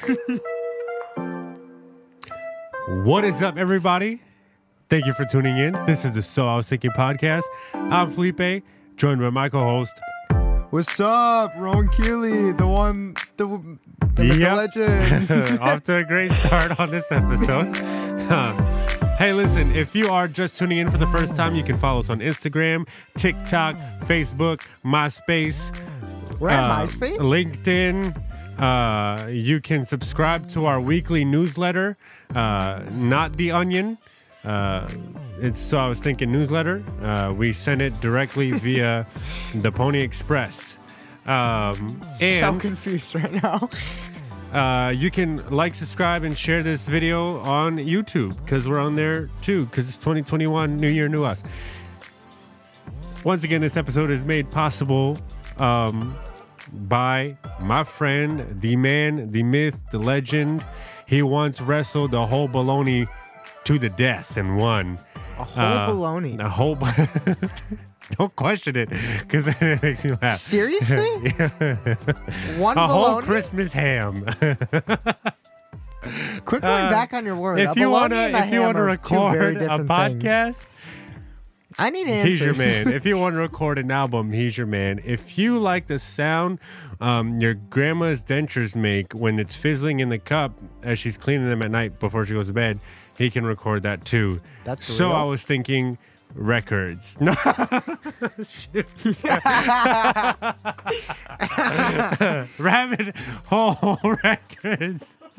What is up, everybody? Thank you for tuning in. This is the So I Was Thinking podcast. I'm Felipe, joined by my co-host. What's up, Rowan Keeley, the one, the, the Yep. legend. Off to a great start on this episode. Um, hey, listen, if you are just tuning in for the first time, you can follow us on Instagram, TikTok, Facebook, MySpace, We're at uh, MySpace. LinkedIn. Uh, you can subscribe to our weekly newsletter, uh, not the Onion. Uh, it's so I was thinking newsletter. Uh, we send it directly via the Pony Express. Um, so and confused right now. uh, you can like, subscribe, and share this video on YouTube because we're on there too. Because it's 2021, New Year, New Us. Once again, this episode is made possible um, by my friend, the man, the myth, the legend. He once wrestled a whole baloney to the death and won. A whole Uh, baloney. A whole. Don't question it because it makes me laugh. Seriously? One a whole? Christmas ham. Quick going Uh, back on your word. if you wanna, if you two very record a podcast. things. Podcast, I need answers. he's your man. if you want to record an album, he's your man. If you like the sound um, your grandma's dentures make when it's fizzling in the cup as she's cleaning them at night before she goes to bed, he can record that too. That's so. real? I was thinking records. No. Rabbit hole records.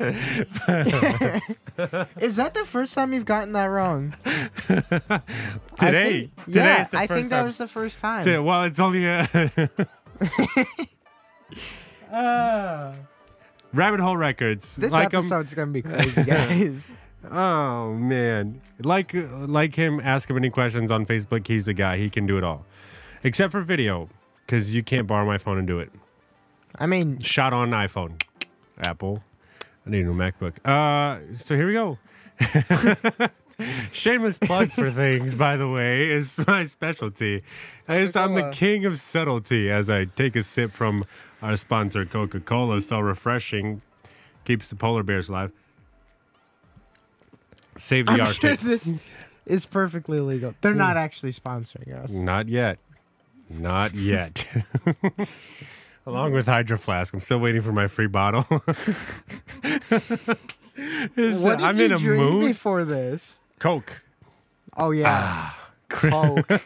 Is that the first time you've gotten that wrong? Today, think- today yeah, I think that time. was the first time. T- Well, it's only a Ah. Rabbit Hole Records. this like um, episode's gonna be crazy, guys. oh man, like like him. Ask him any questions on Facebook. He's the guy. He can do it all, except for video, because you can't borrow my phone and do it. I mean, Shot on iPhone, Apple. I need a new MacBook. Uh, so here we go. Shameless plug for things, by the way, is my specialty. I guess I'm the king of subtlety as I take a sip from our sponsor, Coca Cola. So refreshing, keeps the polar bears alive. Save the I'm Arctic. sure this is perfectly legal. They're not actually sponsoring us. Not yet. Not yet. Along with Hydro Flask, I'm still waiting for my free bottle. What did I'm you in a drink mood. before this? Coke. Oh yeah, Coke.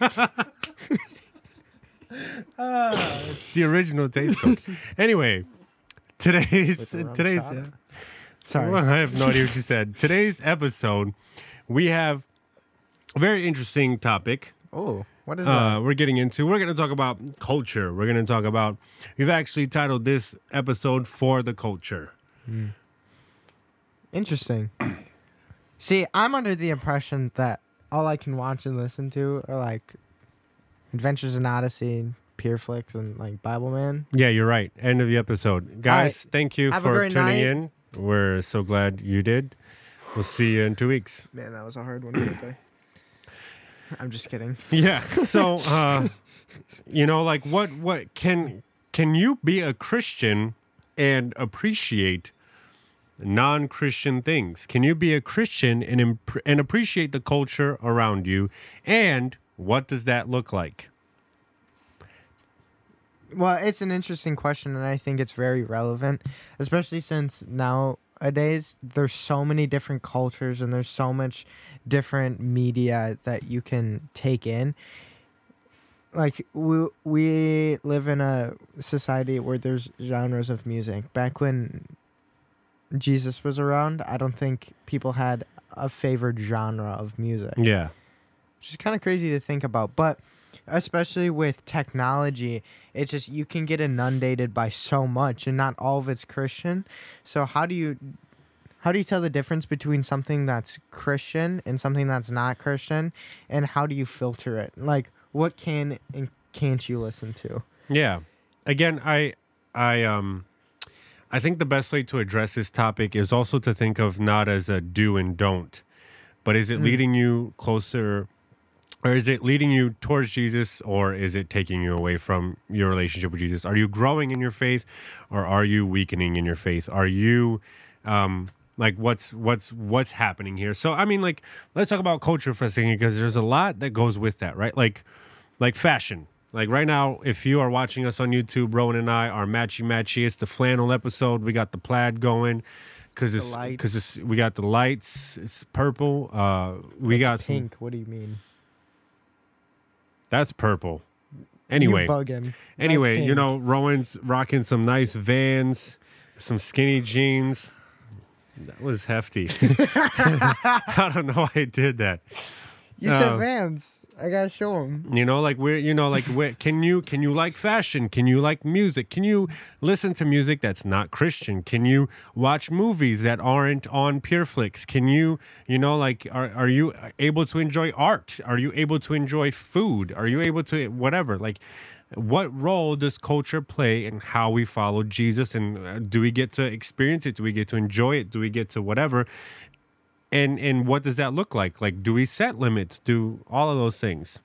It's the original taste Coke. anyway, today's today's. uh, Sorry. Well, I have no idea what you said. Today's episode, we have a very interesting topic. Oh, what is uh, we're getting into. We're going to talk about culture. We're going to talk about. We've actually titled this episode "For the Culture." that? Interesting. See, I'm under the impression that all I can watch and listen to are like Adventures in Odyssey, PureFlix, and like Bible Man. Yeah, you're right. End of the episode, guys. right. Thank you Have for tuning night. in. We're so glad you did. We'll see you in two weeks. Man, that was a hard one to play. I'm just kidding. Yeah. So, uh, you know, like what what can can you be a Christian and appreciate non-Christian things? Can you be a Christian and imp- and appreciate the culture around you? And what does that look like? Well, it's an interesting question, and I think it's very relevant, especially since nowadays there's so many different cultures and there's so much different media that you can take in. Like we we live in a society where there's genres of music. Back when Jesus was around, I don't think people had a favorite genre of music Yeah. which is kind of crazy to think about. But especially with technology, it's just you can get inundated by so much, and not all of it's Christian. So how do you how do you tell the difference between something that's Christian and something that's not Christian, and how do you filter it? Like, what can and can't you listen to? Yeah. Again, I I um I think the best way to address this topic is also to think of not as a do and don't, but is it leading you closer or is it leading you towards Jesus or is it taking you away from your relationship with Jesus? Are you growing in your faith or are you weakening in your faith? Are you um like what's what's what's happening here? So I mean like let's talk about culture for a second because there's a lot that goes with that, right? Like like fashion. Like right now, if you are watching us on YouTube, Rowan and I are matchy matchy. It's the flannel episode. We got the plaid going because it's because it's we got the lights. It's purple. Uh, we It's got some. pink. What do you mean? That's purple. Anyway, you anyway, you know, Rowan's rocking some nice Vans, some skinny jeans. That was hefty. I don't know why I did that. You said uh, Vans. I gotta show them. You know, like we're, you know, like we're, can you can you like fashion? Can you like music? Can you listen to music that's not Christian? Can you watch movies that aren't on PureFlix? Can you, you know, like are are you able to enjoy art? Are you able to enjoy food? Are you able to whatever? Like what role does culture play in how we follow Jesus and uh, do we get to experience it? Do we get to enjoy it? Do we get to whatever? And and what does that look like like do we set limits do all of those things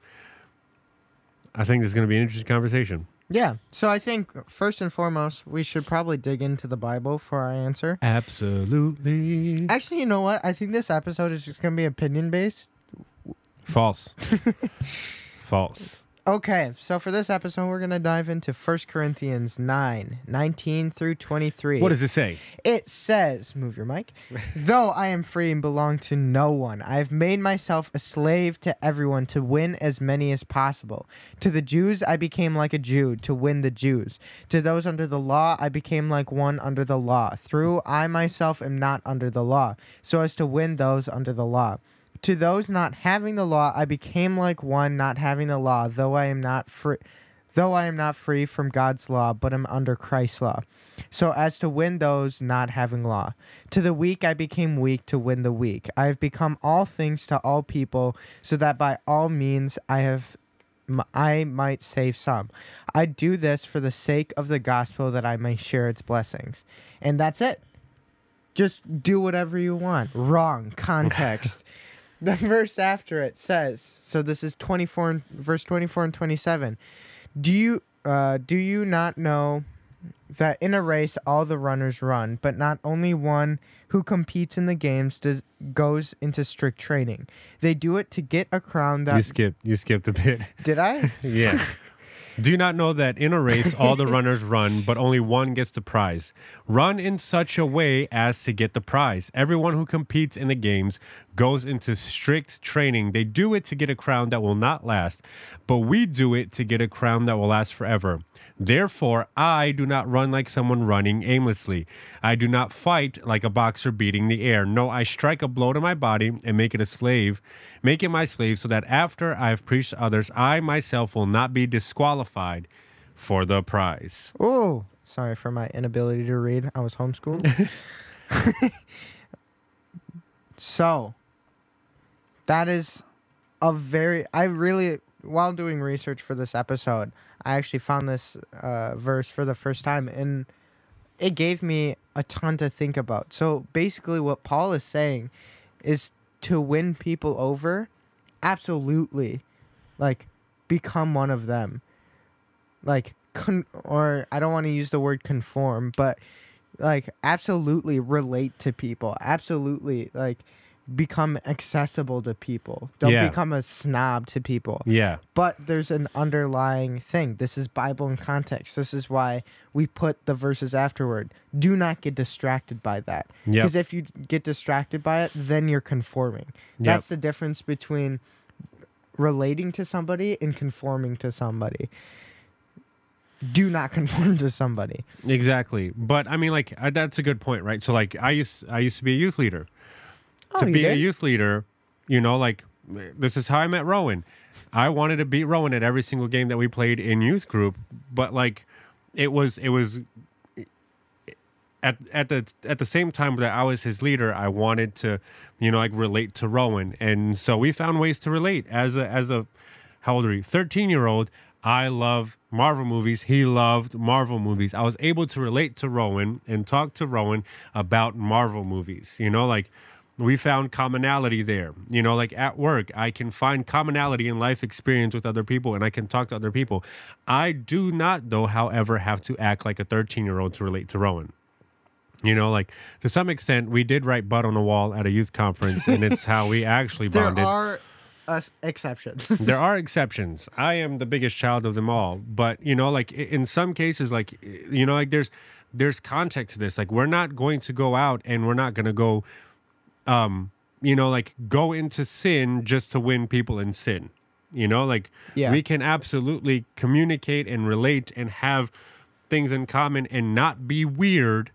i think this is going to be an interesting conversation Yeah. So I think first and foremost, we should probably dig into the Bible for our answer. absolutely Actually, you know what? I think this episode is just gonna be opinion based. false false Okay, so for this episode, we're gonna dive into 1 Corinthians 9, 19 through 23. what does it say It says, move your mic. Though I am free and belong to no one, I have made myself a slave to everyone to win as many as possible. To the Jews, I became like a Jew to win the Jews. To those under the law, I became like one under the law. Through I myself am not under the law, so as to win those under the law. To those not having the law, I became like one not having the law, though I am not free. Though I am not free from God's law, but am under Christ's law, so as to win those not having law. To the weak I became weak to win the weak. I have become all things to all people, so that by all means I have I might save some. I do this for the sake of the gospel that I may share its blessings. And that's it. Just do whatever you want. Wrong context. The verse after it says, so this is 24 and verse 24 and 27. Do you uh do you not know that in a race all the runners run, but not only one who competes in the games does goes into strict training. They do it to get a crown you skipped you skipped a bit did I? yeah do you not know that in a race all the runners run but only one gets the prize run in such a way as to get the prize everyone who competes in the games goes into strict training they do it to get a crown that will not last but we do it to get a crown that will last forever Therefore, I do not run like someone running aimlessly. I do not fight like a boxer beating the air. No, I strike a blow to my body and make it a slave, make it my slave, so that after I have preached to others, I myself will not be disqualified for the prize. Oh, sorry for my inability to read. I was homeschooled. so, that is a very. I really, while doing research for this episode, I actually found this uh, verse for the first time, and it gave me a ton to think about. So, basically, what Paul is saying is to win people over, absolutely, like, become one of them like con- or I don't want to use the word conform, but like absolutely relate to people. Absolutely like become accessible to people. Don't Yeah. become a snob to people. Yeah. But there's an underlying thing. This is Bible in context. This is why we put the verses afterward. Do not get distracted by that. Yep. Because if you get distracted by it, then you're conforming. Yep. That's the difference between relating to somebody and conforming to somebody. Do not conform to somebody. Exactly. But I mean like uh, that's a good point, right? So like I used I used to be a youth leader. Oh, to be a youth leader, you know, like this is how I met Rowan. I wanted to beat Rowan at every single game that we played in youth group, but like it was it was at at the at the same time that I was his leader, I wanted to, you know, like relate to Rowan, and so we found ways to relate as a as a how old are you? Thirteen year old. I love Marvel movies. He loved Marvel movies. I was able to relate to Rowan and talk to Rowan about Marvel movies. You know, like we found commonality there. You know, like at work, I can find commonality in life experience with other people and I can talk to other people. I do not, though, however, have to act like a 13 year old to relate to Rowan. You know, like to some extent, we did write butt on the wall at a youth conference, and it's how we actually bonded. There are uh, exceptions. there are exceptions. I am the biggest child of them all, but you know, like in some cases, like you know, like there's there's context to this. Like we're not going to go out and we're not going to go, um, you know, like go into sin just to win people in sin. You know, like Yeah. we can absolutely communicate and relate and have things in common and not be weird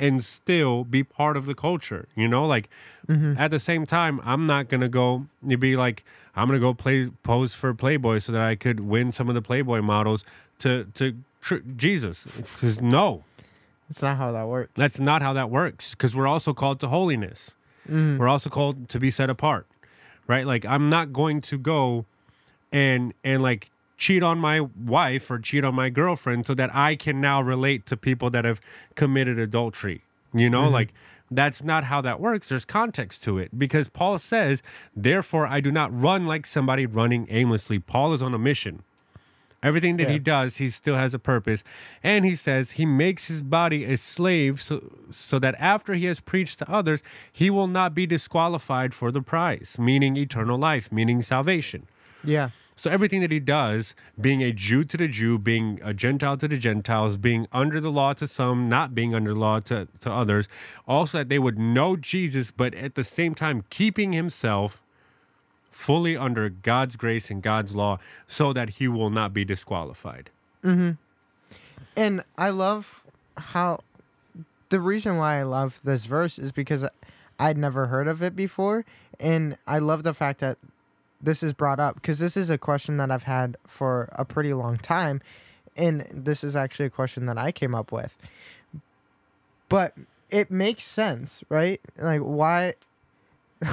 and still be part of the culture. You know, like at the same time, I'm not gonna go. You be like, I'm gonna go play pose for Playboy so that I could win some of the Playboy models to to tr- Jesus. Because no, that's not how that works. that's not how that works. Because we're also called to holiness. Mm. We're also called to be set apart, right? Like I'm not going to go and and like cheat on my wife or cheat on my girlfriend so that I can now relate to people that have committed adultery. You know, mm-hmm. like that's not how that works. There's context to it because Paul says, "Therefore I do not run like somebody running aimlessly." Paul is on a mission. Everything that he does, he still has a purpose. And he says he makes his body a slave so, so that after he has preached to others, he will not be disqualified for the prize, meaning eternal life, meaning salvation. yeah. So everything that he does, being a Jew to the Jew, being a Gentile to the Gentiles, being under the law to some, not being under the law to, to others, also that they would know Jesus, but at the same time keeping himself fully under God's grace and God's law so that he will not be disqualified. Mm-hmm. And I love how the reason why I love this verse is because I'd never heard of it before. And I love the fact that this is brought up because this is a question that I've had for a pretty long time. And this is actually a question that I came up with. But it makes sense, right? Like, why?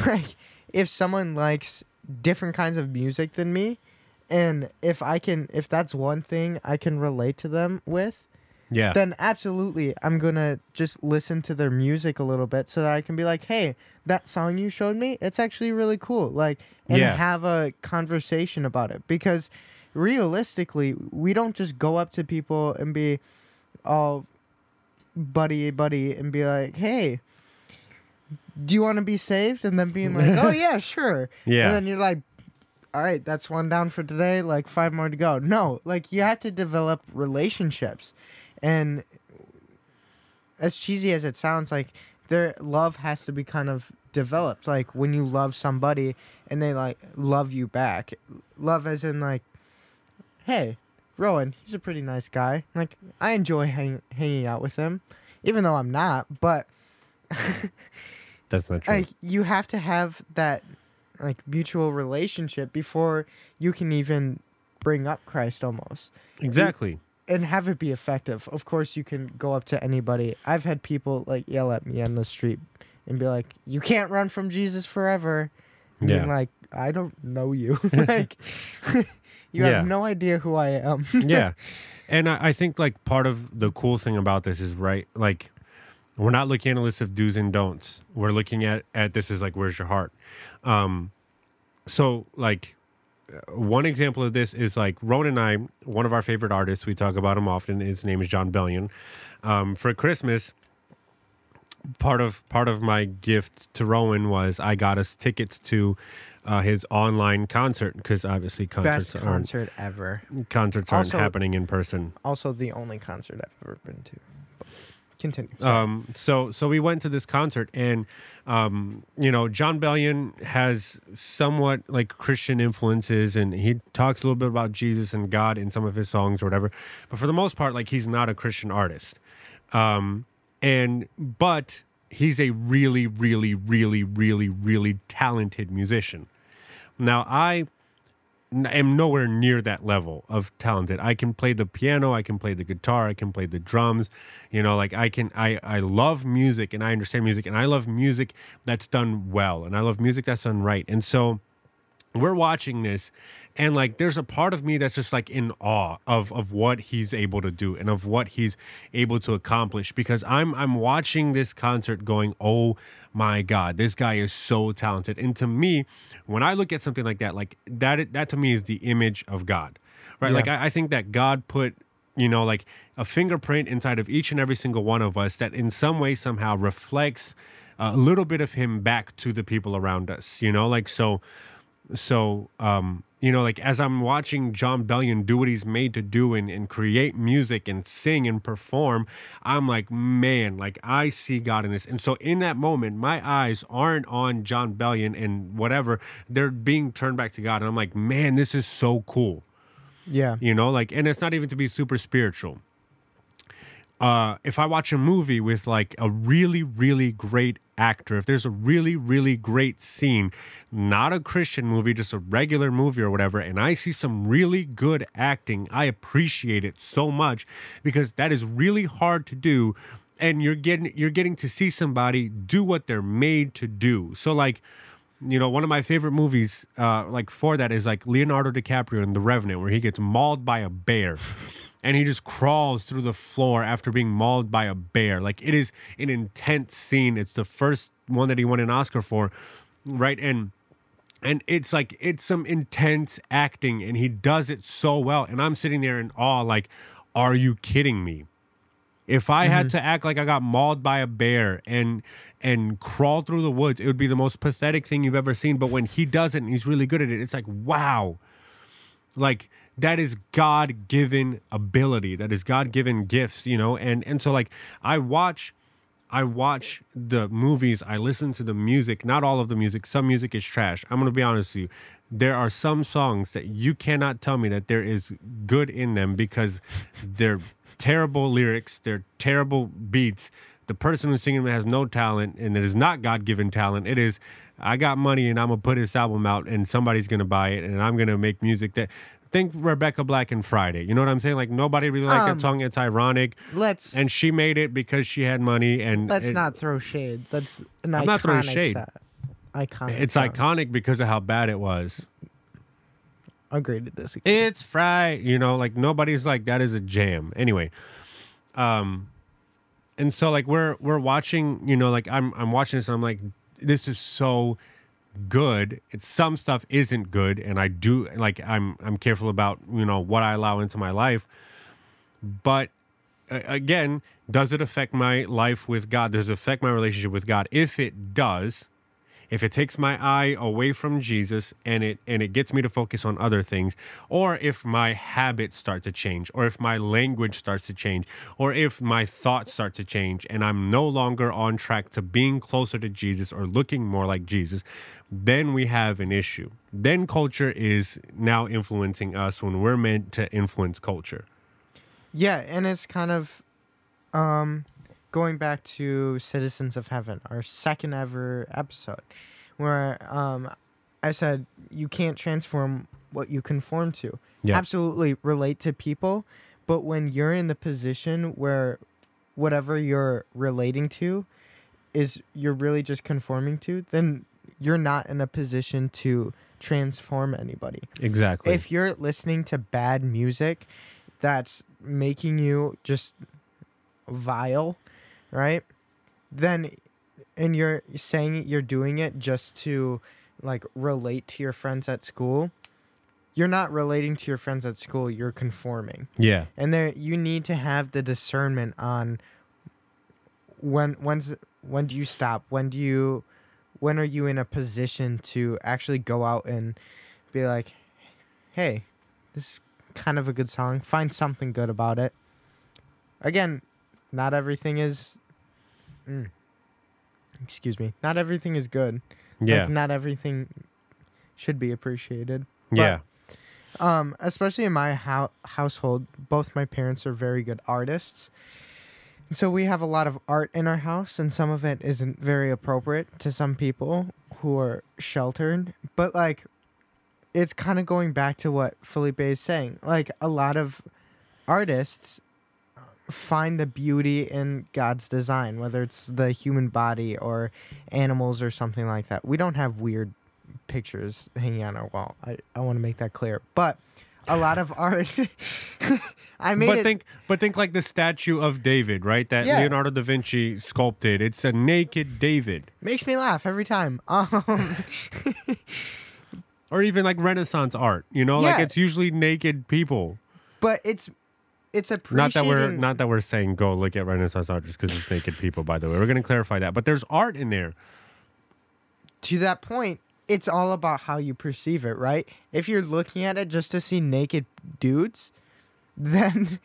Like, if someone likes different kinds of music than me, and if I can, if that's one thing I can relate to them with, Yeah. then absolutely I'm gonna just listen to their music a little bit so that I can be like, hey, that song you showed me, it's actually really cool. Like, and Yeah. have a conversation about it because realistically, we don't just go up to people and be all buddy buddy and be like, hey. Do you want to be saved? And then being like, oh yeah, sure. Yeah. And then you're like, all right, that's one down for today. Like five more to go. No, like you have to develop relationships, and as cheesy as it sounds, like their love has to be kind of developed. Like when you love somebody and they like love you back, love as in like, hey, Rowan, he's a pretty nice guy. Like I enjoy hang- hanging out with him, even though I'm not. But That's not true. like you have to have that like mutual relationship before you can even bring up Christ almost exactly. and have it be effective. Of course you can go up to anybody. I've had people like yell at me on the street and be like, "You can't run from Jesus forever." And Yeah. Like, "I don't know you." like you Yeah. have no idea who I am. yeah and I, I think like part of the cool thing about this is right like we're not looking at a list of do's and don'ts we're looking at at this is like where's your heart um so like uh, one example of this is like Rowan and I, one of our favorite artists, we talk about him often. His name is Jon Bellion. Um, for Christmas, part of part of my gift to Rowan was I got us tickets to uh, his online concert because obviously concerts Best aren't concert ever. concerts aren't happening in person. Also the only concert I've ever been to. Continue. Um, so so we went to this concert, and um, you know, Jon Bellion has somewhat like Christian influences, and he talks a little bit about Jesus and God in some of his songs or whatever. But for the most part, like he's not a Christian artist. Um, and but he's a really, really, really, really, really talented musician. Now I am nowhere near that level of talented. I can play the piano, I can play the guitar, I can play the drums. You know, like I can I I love music and I understand music and I love music that's done well and I love music that's done right. And so we're watching this and like there's a part of me that's just like in awe of of what he's able to do and of what he's able to accomplish because i'm i'm watching this concert going oh my god this guy is so talented. And to me when i look at something like that like that that to me is the image of god right? Yeah. like I, I think that god put you know like a fingerprint inside of each and every single one of us that in some way somehow reflects a little bit of him back to the people around us you know? Like so so um you know like as i'm watching jon bellion do what he's made to do and, and create music and sing and perform i'm like man like i see god in this. And so in that moment my eyes aren't on jon bellion and whatever. They're being turned back to god. And i'm like man this is so cool. Yeah. you know like and it's not even to be super spiritual. Uh if i watch a movie with like a really really great actor if there's a really really great scene not a christian movie just a regular movie or whatever and i see some really good acting i appreciate it so much because that is really hard to do and you're getting you're getting to see somebody do what they're made to do. So like you know, one of my favorite movies, uh, like for that, is like Leonardo DiCaprio in The Revenant, where he gets mauled by a bear, and he just crawls through the floor after being mauled by a bear. Like it is an intense scene. It's the first one that he won an Oscar for, right? And and it's like it's some intense acting, and he does it so well. And I'm sitting there in awe, like, are you kidding me? If I had mm-hmm. to act like I got mauled by a bear and and crawl through the woods, it would be the most pathetic thing you've ever seen. But when he does it and he's really good at it, it's like wow. Like that is God given ability. That is God given gifts, you know? And and so like I watch I watch the movies, I listen to the music, not all of the music. Some music is trash. I'm gonna be honest with you. There are some songs that you cannot tell me that there is good in them because they're terrible lyrics, they're terrible beats. The person who's singing them has no talent, and it is not God given talent. It is, I got money and I'm gonna put this album out, and somebody's gonna buy it, and I'm gonna make music that. Think Rebecca Black and Friday. You know what I'm saying? Like nobody really liked Um, that song. It's ironic, Let's and she made it because she had money. And let's it- not throw shade. That's an I'm iconic not throwing shade. sa- Iconic. It's song. iconic because of how bad it was. Agree to disagree. It's Friday, you know, like nobody's like that is a jam. Anyway, um, and so like we're we're watching, you know, like I'm I'm watching this and I'm like, this is so good. It's some stuff isn't good, and I do like I'm I'm careful about you know what I allow into my life, but again, does it affect my life with God? Does it affect my relationship with God? If it does, if it takes my eye away from Jesus and it and it gets me to focus on other things, or if my habits start to change, or if my language starts to change, or if my thoughts start to change and I'm no longer on track to being closer to Jesus or looking more like Jesus, then we have an issue. Then culture is now influencing us when we're meant to influence culture. Yeah, and it's kind of um going back to Citizens of Heaven, our second ever episode, where um I said you can't transform what you conform to. Yeah. Absolutely relate to people, but when you're in the position where whatever you're relating to is you're really just conforming to, then you're not in a position to transform anybody Exactly. if you're listening to bad music that's making you just vile, right? Then and you're saying you're doing it just to like relate to your friends at school, you're not relating to your friends at school, you're conforming. yeah. And there you need to have the discernment on when when's when do you stop? When do you when are you in a position to actually go out and be like, "Hey, this is kind of a good song. Find something good about it." Again, not everything is mm, excuse me. Not everything is good. Yeah. Like not everything should be appreciated. yeah. Um, especially in my hou- household, both my parents are very good artists. So we have a lot of art in our house, and some of it isn't very appropriate to some people who are sheltered. But like, it's kind of going back to what Felipe is saying. Like a lot of artists find the beauty in God's design, whether it's the human body or animals or something like that. We don't have weird pictures hanging on our wall. I, I want to make that clear. But a lot of art. I made but it. think, but think like the statue of David, right? That Yeah. Leonardo da Vinci sculpted. It's a naked David, makes me laugh every time. Um, or even like Renaissance art. You know, like it's usually naked people. but it's it's appreciating. Not that we're not that we're saying go look at Renaissance art just because it's naked people. By the way, we're gonna clarify that. But there's art in there. to that point, it's all about how you perceive it, right? If you're looking at it just to see naked dudes, then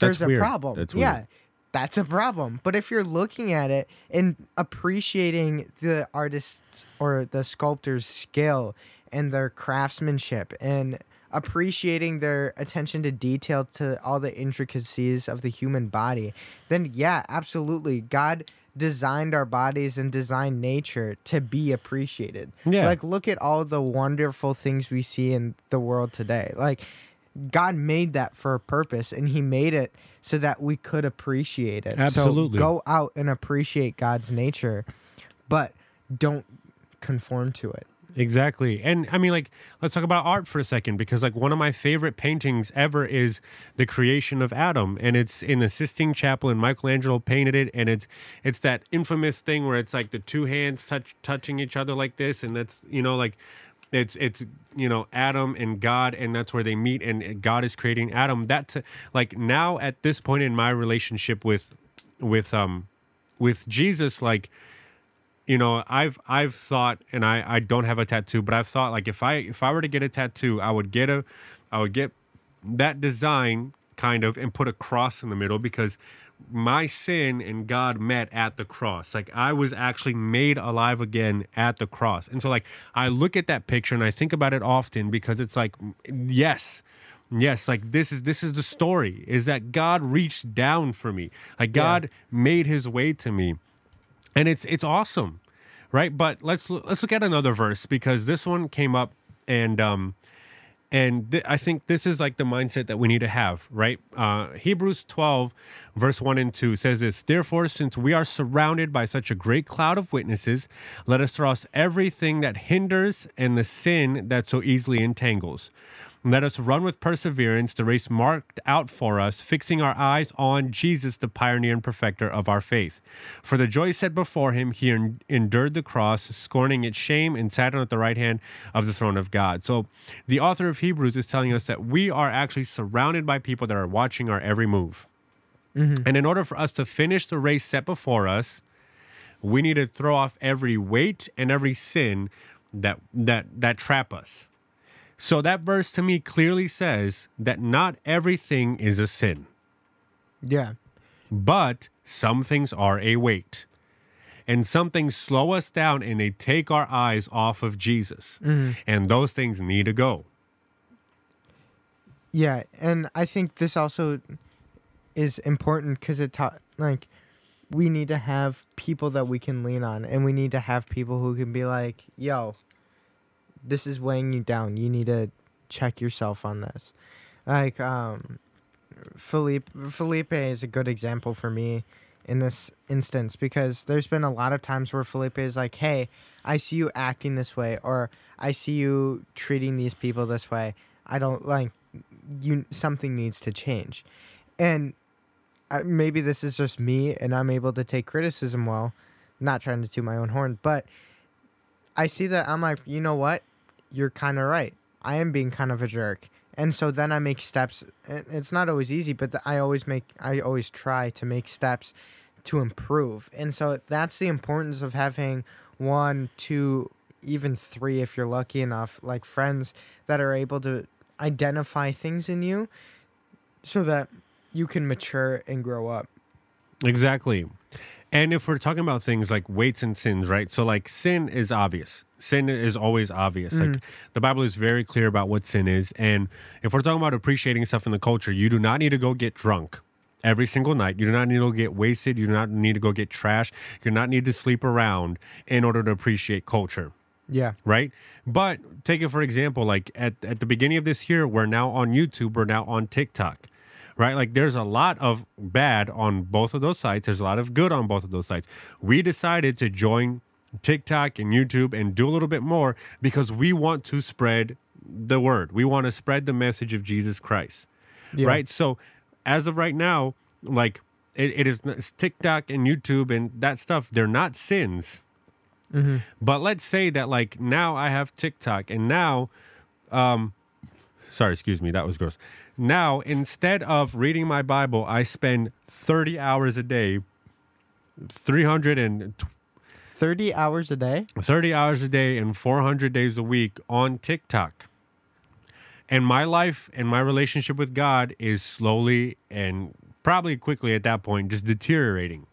there's That's a weird. problem. That's yeah. That's a problem. But if you're looking at it and appreciating the artist's or the sculptor's skill and their craftsmanship and appreciating their attention to detail to all the intricacies of the human body, then yeah, absolutely. God designed our bodies and designed nature to be appreciated. Yeah. Like look at all the wonderful things we see in the world today. Like God made that for a purpose and he made it so that we could appreciate it. Absolutely. So go out and appreciate God's nature, but don't conform to it. Exactly. And I mean, like, let's talk about art for a second because, like, one of my favorite paintings ever is the creation of Adam, and it's in the Sistine Chapel, and Michelangelo painted it, and it's it's that infamous thing where it's like the two hands touch touching each other like this, and that's you know like. It's it's you know Adam and God and that's where they meet and God is creating Adam. That's like now at this point in my relationship with with um with Jesus like you know i've i've thought and i i don't have a tattoo but i've thought like if i if i were to get a tattoo i would get a i would get that design kind of and put a cross in the middle because my sin and god met at the cross. Like i was actually made alive again at the cross. And so like i look at that picture and i think about it often because it's like yes yes like this is this is the story is that god reached down for me. Like god made his way to me. And it's it's awesome right? But let's let's look at another verse because this one came up and um and th- i think this is like the mindset that we need to have right? Uh hebrews 12 verse 1 and 2 says this therefore since we are surrounded by such a great cloud of witnesses let us toss everything that hinders and the sin that so easily entangles let us run with perseverance the race marked out for us, fixing our eyes on Jesus, the pioneer and perfecter of our faith. For the joy set before him, he en- endured the cross, scorning its shame, and sat down at the right hand of the throne of God. So, the author of Hebrews is telling us that we are actually surrounded by people that are watching our every move. Mm-hmm. And in order for us to finish the race set before us, we need to throw off every weight and every sin that that that trap us. So that verse to me clearly says that not everything is a sin, Yeah. but some things are a weight. And some things slow us down and they take our eyes off of Jesus. Mm-hmm. And those things need to go. Yeah, and I think this also is important because it taught like we need to have people that we can lean on, and we need to have people who can be like, "Yo, this is weighing you down. You need to check yourself on this." Like, um, Felipe Felipe is a good example for me in this instance because there's been a lot of times where Felipe is like, "Hey, I see you acting this way, or I see you treating these people this way. I don't like you. Something needs to change." And uh, maybe this is just me, and I'm able to take criticism well. Not trying to toot my own horn, but I see that I'm like, you know what? You're kind of right. I am being kind of a jerk. And so then I make steps. It's not always easy, but I always make, I always try to make steps to improve. And so that's the importance of having one, two, even three, if you're lucky enough, like friends that are able to identify things in you so that you can mature and grow up. Exactly. And if we're talking about things like weights and sins, right? So, like, sin is obvious. Sin is always obvious. Like, mm. the Bible is very clear about what sin is. And if we're talking about appreciating stuff in the culture, you do not need to go get drunk every single night. You do not need to go get wasted. You do not need to go get trash. You do not need to sleep around in order to appreciate culture Yeah. right? But take it for example, like at, at the beginning of this year, we're now on YouTube, we're now on TikTok, right? Like there's a lot of bad on both of those sites. There's a lot of good on both of those sites. We decided to join TikTok and YouTube and do a little bit more because we want to spread the word. We want to spread the message of Jesus Christ. Yeah. Right? So as of right now, like it, it is TikTok and YouTube and that stuff, they're not sins. But let's say that like now I have TikTok and now um sorry, excuse me, that was gross. Now instead of reading my Bible, I spend 30 hours a day 300 30 hours a day? 30 hours a day and 400 days a week on TikTok. And my life and my relationship with God is slowly and probably quickly at that point just deteriorating.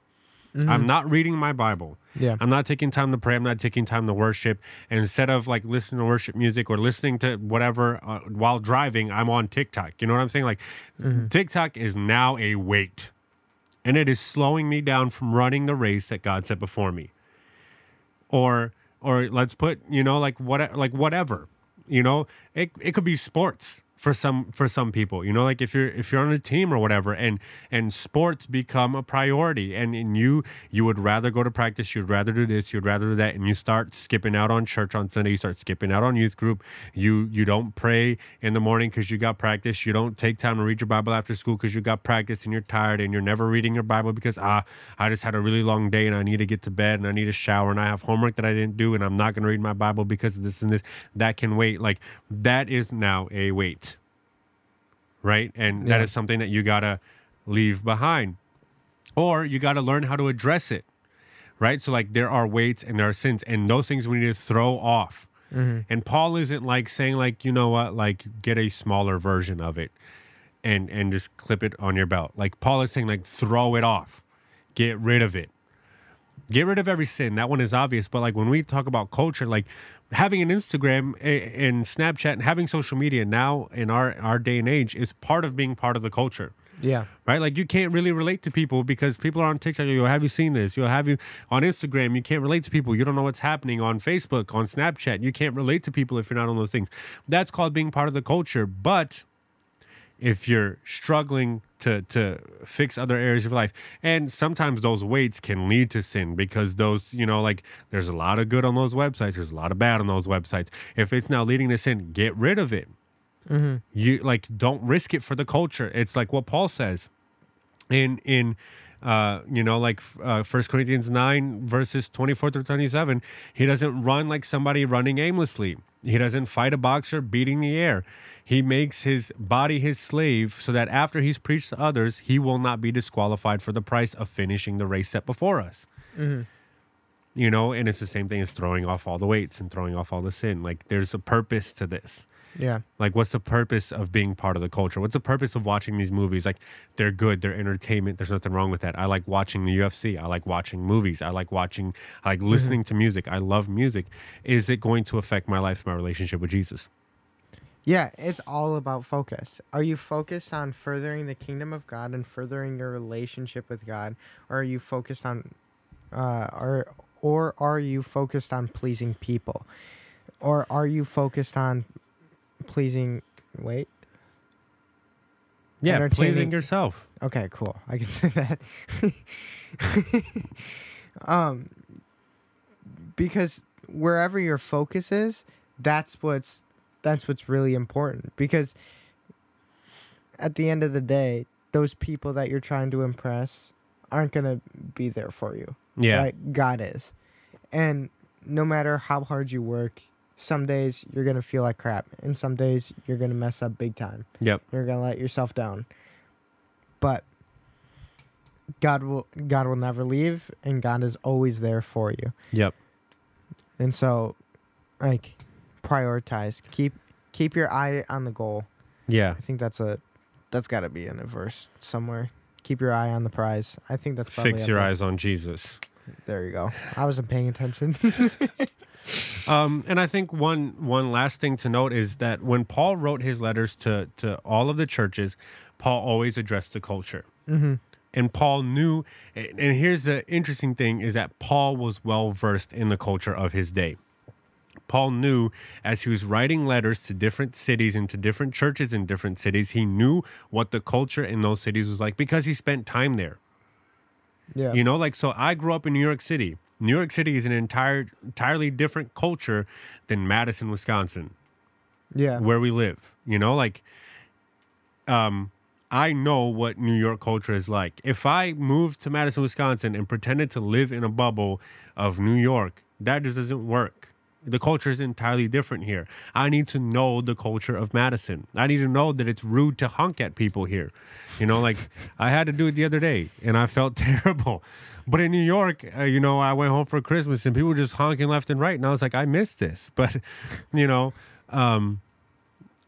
I'm not reading my Bible. Yeah. I'm not taking time to pray. I'm not taking time to worship. And instead of like listening to worship music or listening to whatever uh, while driving, I'm on TikTok. You know what I'm saying? Like TikTok is now a weight and it is slowing me down from running the race that God set before me or or let's put you know like what like whatever you know it, it could be sports for some for some people you know like if you're if you're on a team or whatever and and sports become a priority and, and you you would rather go to practice you'd rather do this you'd rather do that and you start skipping out on church on sunday you start skipping out on youth group you you don't pray in the morning because you got practice you don't take time to read your bible after school because you got practice and you're tired and you're never reading your bible because ah i just had a really long day and i need to get to bed and i need a shower and i have homework that i didn't do and i'm not going to read my bible because of this and this. That can wait. Like that is now a weight right? And that Yeah. is something that you got to leave behind. Or you got to learn how to address it right? So like there are weights and there are sins and those things we need to throw off. Mm-hmm. And paul isn't like saying like you know what? Like get a smaller version of it and and just clip it on your belt. Like paul is saying like throw it off. Get rid of it. Get rid of every sin. That one is obvious but like when we talk about culture like having an instagram and snapchat and having social media now in our our day and age is part of being part of the culture Yeah. right? Like you can't really relate to people because people are on TikTok. You have you seen this? You'll have you on Instagram. You can't relate to people. You don't know what's happening on Facebook, on Snapchat. You can't relate to people if you're not on those things. That's called being part of the culture. But if you're struggling to to fix other areas of life, and sometimes those weights can lead to sin because those, you know, like there's a lot of good on those websites. There's a lot of bad on those websites. If it's now leading to sin, get rid of it. You like don't risk it for the culture. It's like what paul says in in uh you know like uh first corinthians 9 verses 24 through 27 he doesn't run like somebody running aimlessly. He doesn't fight a boxer beating the air he makes his body his slave so that after he's preached to others he will not be disqualified for the price of finishing the race set before us mm-hmm. you know and it's the same thing as throwing off all the weights and throwing off all the sin like there's a purpose to this Yeah. like, what's the purpose of being part of the culture? What's the purpose of watching these movies? Like, they're good, they're entertainment. There's nothing wrong with that. I like watching the UFC. I like watching movies. I like watching, I like mm-hmm. listening to music. I love music. Is it going to affect my life, my relationship with Jesus? Yeah, it's all about focus. Are you focused on furthering the kingdom of God and furthering your relationship with God, or are you focused on, uh, or or are you focused on pleasing people, or are you focused on pleasing? Wait. Yeah, pleasing yourself. Okay, cool. I can say that. um, because wherever your focus is, that's what's that's what's really important. Because at the end of the day, those people that you're trying to impress aren't gonna be there for you. Yeah. Right? God is, and no matter how hard you work, some days you're gonna feel like crap, and some days you're gonna mess up big time Yep. you're gonna let yourself down but god will god will never leave and god is always there for you Yep. and so like prioritize keep keep your eye on the goal Yeah. i think that's a that's got to be in a verse somewhere keep your eye on the prize i think that's probably Fix your eyes on Jesus. there you go i wasn't paying attention Um, and I think one one last thing to note is that when Paul wrote his letters to to all of the churches, Paul always addressed the culture. mm-hmm. and Paul knew and and here's the interesting thing is that Paul was well versed in the culture of his day. Paul knew as he was writing letters to different cities and to different churches in different cities, he knew what the culture in those cities was like because he spent time there. yeah You know, like so I grew up in New York City. New York City is an entire entirely different culture than Madison, Wisconsin, Yeah. where we live. You know, like um I know what New York culture is like. If I moved to Madison, Wisconsin and pretended to live in a bubble of New York, that just doesn't work. The culture is entirely different here. I need to know the culture of Madison. I need to know that it's rude to honk at people here. You know, like I had to do it the other day and I felt terrible. But in New York, uh, you know, I went home for Christmas and people were just honking left and right. And I was like, I missed this. But, you know, um,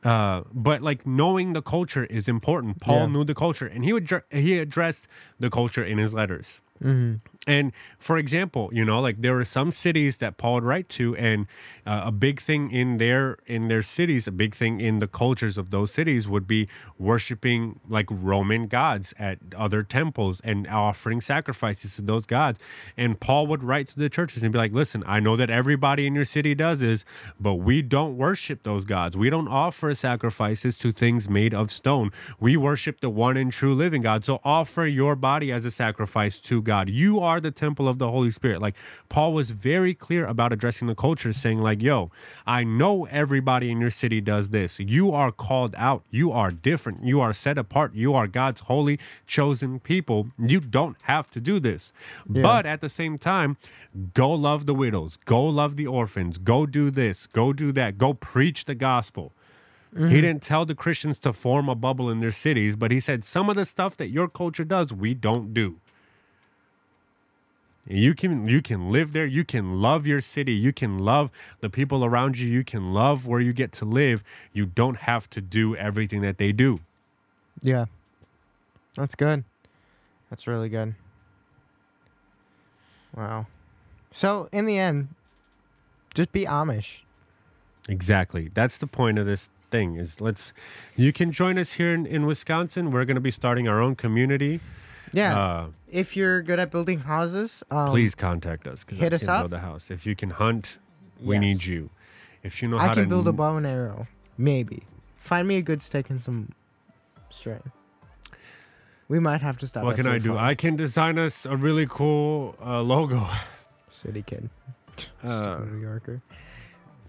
uh, but like knowing the culture is important. Paul Yeah. knew the culture, and he would he addressed the culture in his letters. Mm-hmm. And for example, you know, like there were some cities that Paul would write to, and uh, a big thing in their in their cities, a big thing in the cultures of those cities would be worshiping like Roman gods at other temples and offering sacrifices to those gods. And Paul would write to the churches and be like, "Listen, I know that everybody in your city does this, but we don't worship those gods. We don't offer sacrifices to things made of stone. We worship the one and true living God. So offer your body as a sacrifice to God. You are the temple of the Holy Spirit." Like Paul was very clear about addressing the culture, saying like, "Yo, I know everybody in your city does this. You are called out. You are different. You are set apart. You are God's holy chosen people. You don't have to do this. Yeah. But at the same time, go love the widows, go love the orphans, go do this, go do that, go preach the gospel. He mm-hmm. didn't tell the Christians to form a bubble in their cities, but he said some of the stuff that your culture does, we don't do. You can you can live there, you can love your city, you can love the people around you, you can love where you get to live. You don't have to do everything that they do. Yeah. That's good. That's really good. Wow. So in the end, just be Amish. Exactly. That's the point of this thing is let's you can join us here in, in Wisconsin. We're gonna be starting our own community. Yeah. Uh, if you're good at building houses, um, please contact us hit I us up. build a house. If you can hunt, we Yes. need you. If you know how I can to build a bow and arrow. Maybe. Find me a good stick and some string. We might have to stop. what can I do? I can design us a really cool uh, logo. City kid. Uh, New Yorker.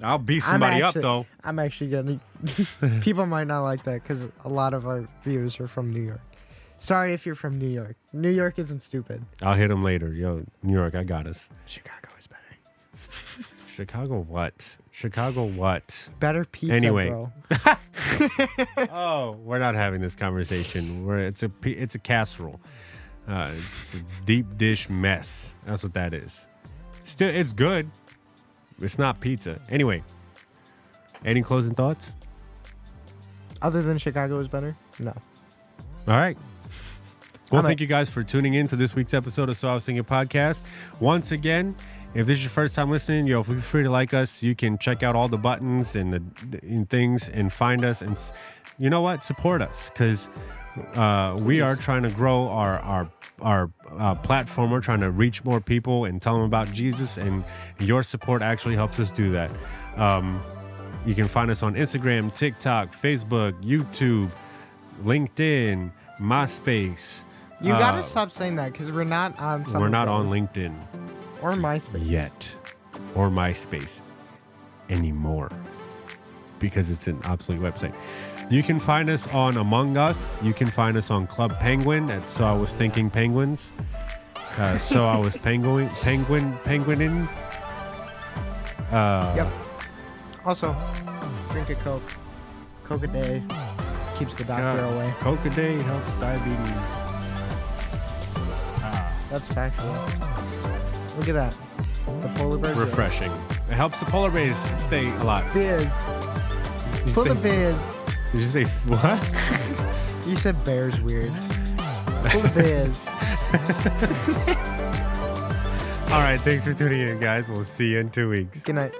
I'll beat somebody actually- up though. I'm actually gonna. people might not like that because a lot of our viewers are from New York. Sorry if you're from New York. New York isn't stupid. I'll hit him later. Yo, New York, I got us. Chicago is better. Chicago, what? Chicago, what? Better pizza, Anyway. oh, we're not having this conversation. We're, it's a it's a casserole. Uh, it's a deep dish mess. That's what that is. Still, it's good. It's not pizza. Anyway, any closing thoughts? Other than Chicago is better? No. All right. Well, thank you guys for tuning in to this week's episode of So I Was Thinking Podcast. Once again, if this is your first time listening, yo, feel free to like us. You can check out all the buttons and the and things and find us. And you know what? Support us because uh, we are trying to grow our our our uh, platform. We're trying to reach more people and tell them about Jesus. And your support actually helps us do that. Um, you can find us on Instagram, TikTok, Facebook, YouTube, LinkedIn, MySpace. You gotta Uh, stop saying that because we're not on. Some We're not on. LinkedIn or MySpace yet or MySpace anymore because it's an obsolete website. You can find us on Among Us. You can find us on Club Penguin at So I Was Thinking Penguins. Uh, so I was penguin, penguin, penguinin. Uh, Yep. Also, drink a Coke. Coke a day keeps the doctor God, away. Coke a day helps diabetes. That's factual. Look at that. The polar bear. Refreshing. It helps the polar bears stay alive. You Pull the biz. Did you say what? You said bear's weird. Pull the biz. All right. Thanks for tuning in, guys. We'll see you in two weeks. Good night.